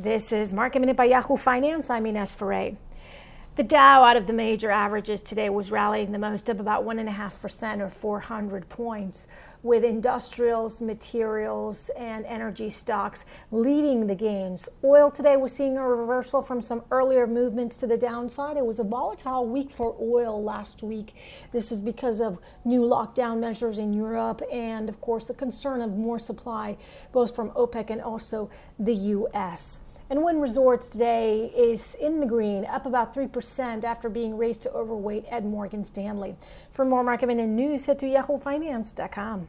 This is Market Minute by Yahoo Finance. I'm Ines Ferre. The Dow out of the major averages today was rallying the most, up about 1.5% or 400 points, with industrials, materials, and energy stocks leading the gains. Oil today was seeing a reversal from some earlier movements to the downside. It was a volatile week for oil last week. This is because of new lockdown measures in Europe and, of course, the concern of more supply, both from OPEC and also the U.S. And Wynn Resorts today is in the green, up about 3% after being raised to overweight at Morgan Stanley. For more market and news, head to yahoofinance.com.